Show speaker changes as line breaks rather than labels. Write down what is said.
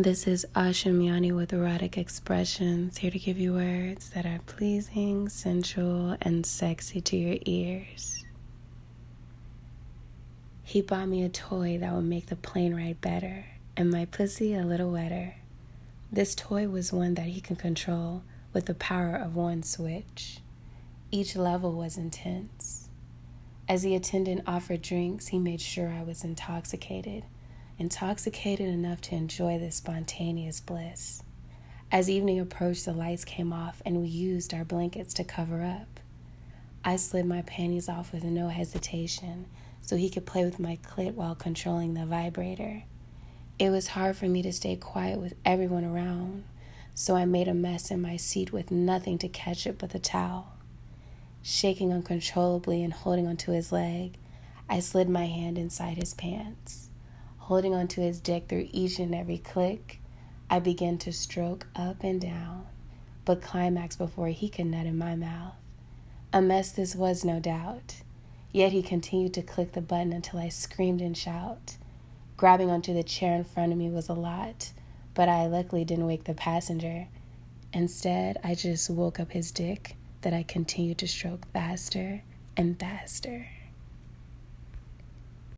This is Ashamyani with Erotic Expressions, here to give you words that are pleasing, sensual, and sexy to your ears. He bought me a toy that would make the plane ride better and my pussy a little wetter. This toy was one that he could control with the power of one switch. Each level was intense. As the attendant offered drinks, he made sure I was intoxicated intoxicated enough to enjoy this spontaneous bliss. As evening approached, the lights came off and we used our blankets to cover up. I slid my panties off with no hesitation so he could play with my clit while controlling the vibrator. It was hard for me to stay quiet with everyone around, so I made a mess in my seat with nothing to catch it but the towel. Shaking uncontrollably and holding onto his leg, I slid my hand inside his pants. Holding onto his dick through each and every click, I began to stroke up and down, but climax before he could nut in my mouth. A mess this was, no doubt. Yet he continued to click the button until I screamed and shout. Grabbing onto the chair in front of me was a lot, but I luckily didn't wake the passenger. Instead, I just woke up his dick that I continued to stroke faster and faster.